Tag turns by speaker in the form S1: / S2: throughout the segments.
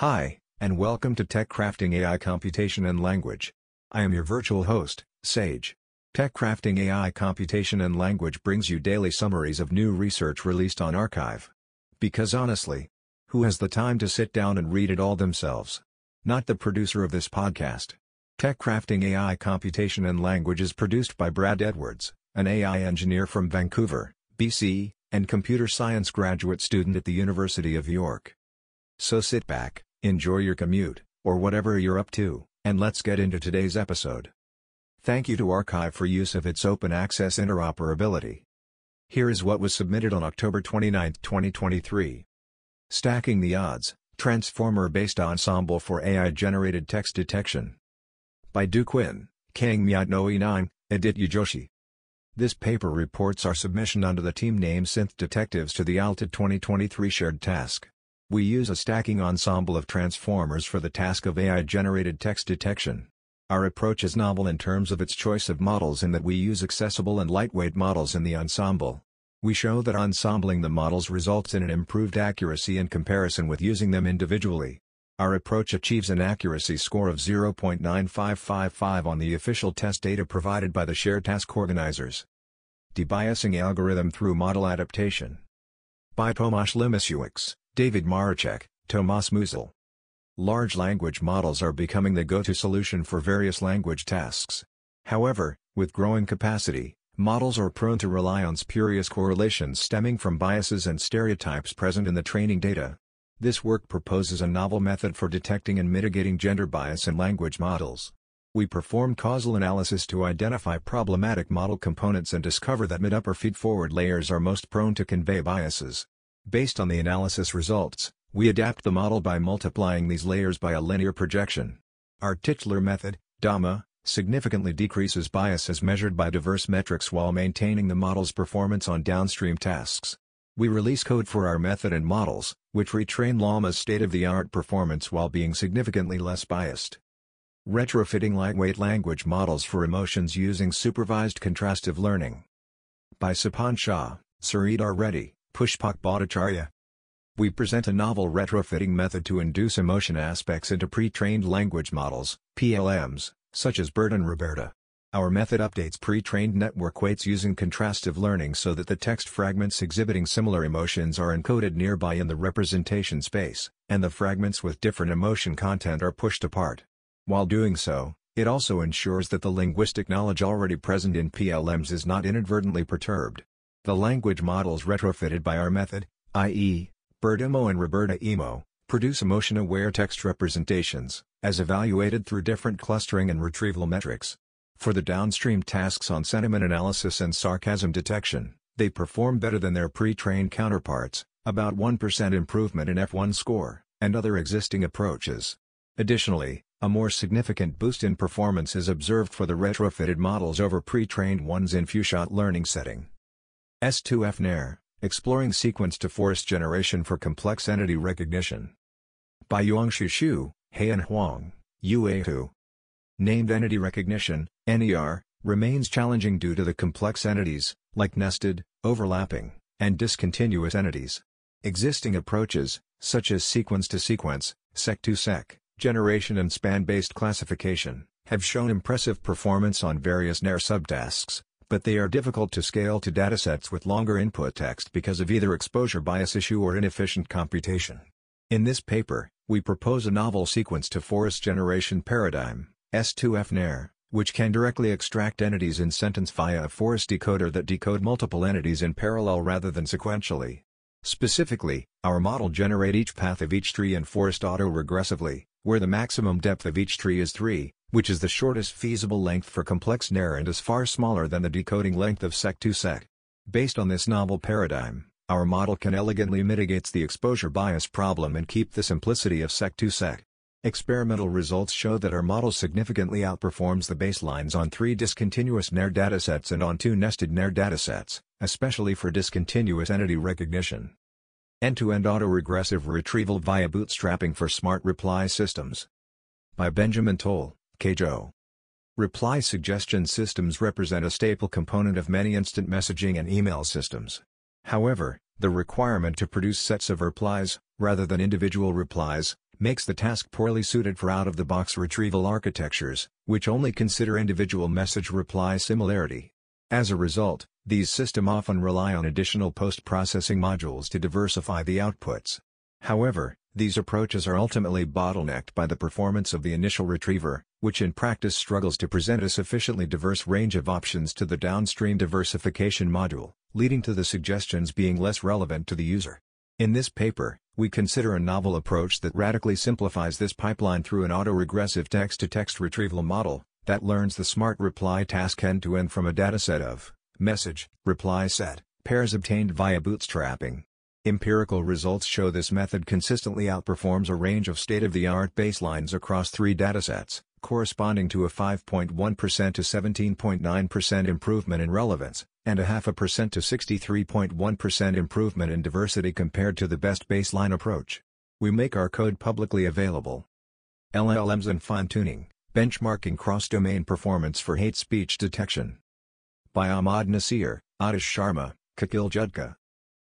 S1: Hi, and welcome to Tech Crafting AI Computation and Language. I am your virtual host, Sage. Tech Crafting AI Computation and Language brings you daily summaries of new research released on arXiv. Because honestly, who has the time to sit down and read it all themselves? Not the producer of this podcast. Tech Crafting AI Computation and Language is produced by Brad Edwards, an AI engineer from Vancouver, BC, and computer science graduate student at the University of York. So sit back, enjoy your commute, or whatever you're up to, and let's get into today's episode. Thank you to arXiv for use of its open access interoperability. Here is what was submitted on October 29, 2023. Stacking the Odds, Transformer-based ensemble for AI-generated text detection. By Duke Nguyen, Khaing Myat Noe Naing, Aditya Joshi. This paper reports our submission under the team name Synth Detectives to the ALTA 2023 shared task. We use a stacking ensemble of transformers for the task of AI-generated text detection. Our approach is novel in terms of its choice of models in that we use accessible and lightweight models in the ensemble. We show that ensembling the models results in an improved accuracy in comparison with using them individually. Our approach achieves an accuracy score of 0.9555 on the official test data provided by the shared task organizers. Debiasing algorithm through model adaptation. By Tomasz Limisiewicz. David Mareček, Tomas Musil. Large language models are becoming the go-to solution for various language tasks. However, with growing capacity, models are prone to rely on spurious correlations stemming from biases and stereotypes present in the training data. This work proposes a novel method for detecting and mitigating gender bias in language models. We perform causal analysis to identify problematic model components and discover that mid-upper feed-forward layers are most prone to convey biases. Based on the analysis results, we adapt the model by multiplying these layers by a linear projection. Our titular method, DAMA, significantly decreases bias as measured by diverse metrics while maintaining the model's performance on downstream tasks. We release code for our method and models, which retrain Llama's state-of-the-art performance while being significantly less biased. Retrofitting lightweight language models for emotions using supervised contrastive learning. By Sapan Shah, Sreedhar Reddy. Pushpak Bhattacharyya. We present a novel retrofitting method to induce emotion aspects into pre-trained language models, PLMs, such as BERT and RoBERTa. Our method updates pre-trained network weights using contrastive learning so that the text fragments exhibiting similar emotions are encoded nearby in the representation space, and the fragments with different emotion content are pushed apart. While doing so, it also ensures that the linguistic knowledge already present in PLMs is not inadvertently perturbed. The language models retrofitted by our method, i.e., BERTEMO and RoBERTa EMO, produce emotion-aware text representations, as evaluated through different clustering and retrieval metrics. For the downstream tasks on sentiment analysis and sarcasm detection, they perform better than their pre-trained counterparts, about 1% improvement in F1 score, and other existing approaches. Additionally, a more significant boost in performance is observed for the retrofitted models over pre-trained ones in few-shot learning setting. S2F-NER, Exploring Sequence to Forest Generation for Complex Entity Recognition. By Yongxiu Xu, Heyan Huang, Yue Hu. Named Entity Recognition, NER, remains challenging due to the complex entities, like nested, overlapping, and discontinuous entities. Existing approaches, such as sequence-to-sequence, seq-to-seq, generation and span-based classification, have shown impressive performance on various NER subtasks, but they are difficult to scale to datasets with longer input text because of either exposure bias issue or inefficient computation. In this paper, we propose a novel sequence to forest generation paradigm, S2F-NER, which can directly extract entities in sentence via a forest decoder that decode multiple entities in parallel rather than sequentially. Specifically, our model generate each path of each tree in forest auto-regressively, where the maximum depth of each tree is 3, which is the shortest feasible length for complex NER and is far smaller than the decoding length of seq2seq. Based on this novel paradigm, our model can elegantly mitigates the exposure bias problem and keep the simplicity of seq2seq. Experimental results show that our model significantly outperforms the baselines on three discontinuous NER datasets and on two nested NER datasets, especially for discontinuous entity recognition. End-to-end autoregressive retrieval via bootstrapping for smart reply systems. By Benjamin Towle. Keijo. Reply suggestion systems represent a staple component of many instant messaging and email systems. However, the requirement to produce sets of replies, rather than individual replies, makes the task poorly suited for out-of-the-box retrieval architectures, which only consider individual message reply similarity. As a result, these systems often rely on additional post-processing modules to diversify the outputs. However, these approaches are ultimately bottlenecked by the performance of the initial retriever, which in practice struggles to present a sufficiently diverse range of options to the downstream diversification module, leading to the suggestions being less relevant to the user. In this paper, we consider a novel approach that radically simplifies this pipeline through an autoregressive text-to-text retrieval model that learns the smart reply task end-to-end from a dataset of message, reply set, pairs obtained via bootstrapping. Empirical results show this method consistently outperforms a range of state-of-the-art baselines across three datasets, corresponding to a 5.1% to 17.9% improvement in relevance, and a half a percent to 63.1% improvement in diversity compared to the best baseline approach. We make our code publicly available. LLMs and fine-tuning, benchmarking cross-domain performance for hate speech detection. By Ahmad Nasir, Aadish Sharma, Kokil Jaidka.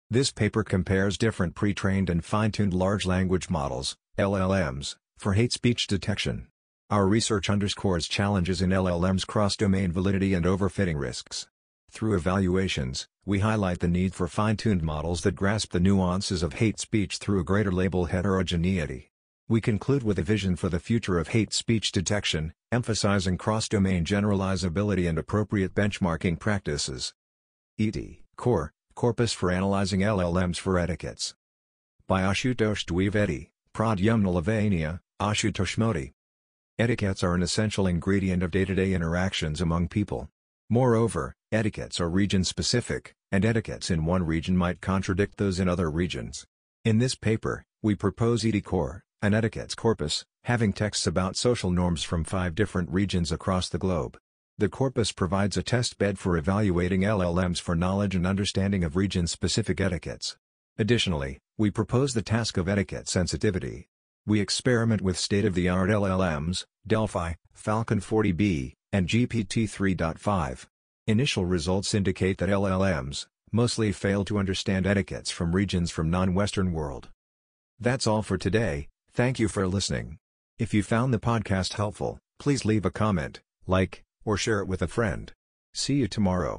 S1: This paper compares different pre-trained and fine-tuned large language models, LLMs, for hate speech detection. Our research underscores challenges in LLM's cross-domain validity and overfitting risks. Through evaluations, we highlight the need for fine-tuned models that grasp the nuances of hate speech through greater label heterogeneity. We conclude with a vision for the future of hate speech detection, emphasizing cross-domain generalizability and appropriate benchmarking practices. ED, Core, Corpus for Analyzing LLMs for Etiquettes. By Ashutosh Dwivedi, Pradyumna Lavania, Ashutosh Modi. Etiquettes are an essential ingredient of day-to-day -day interactions among people. Moreover, etiquettes are region-specific, and etiquettes in one region might contradict those in other regions. In this paper, we propose EtiCor, an etiquettes corpus, having texts about social norms from five different regions across the globe. The corpus provides a test bed for evaluating LLMs for knowledge and understanding of region-specific etiquettes. Additionally, we propose the task of etiquette sensitivity. We experiment with state-of-the-art LLMs, Delphi, Falcon 40B, and GPT 3.5. Initial results indicate that LLMs mostly fail to understand etiquettes from regions from non-Western world. That's all for today, thank you for listening. If you found the podcast helpful, please leave a comment, like, or share it with a friend. See you tomorrow.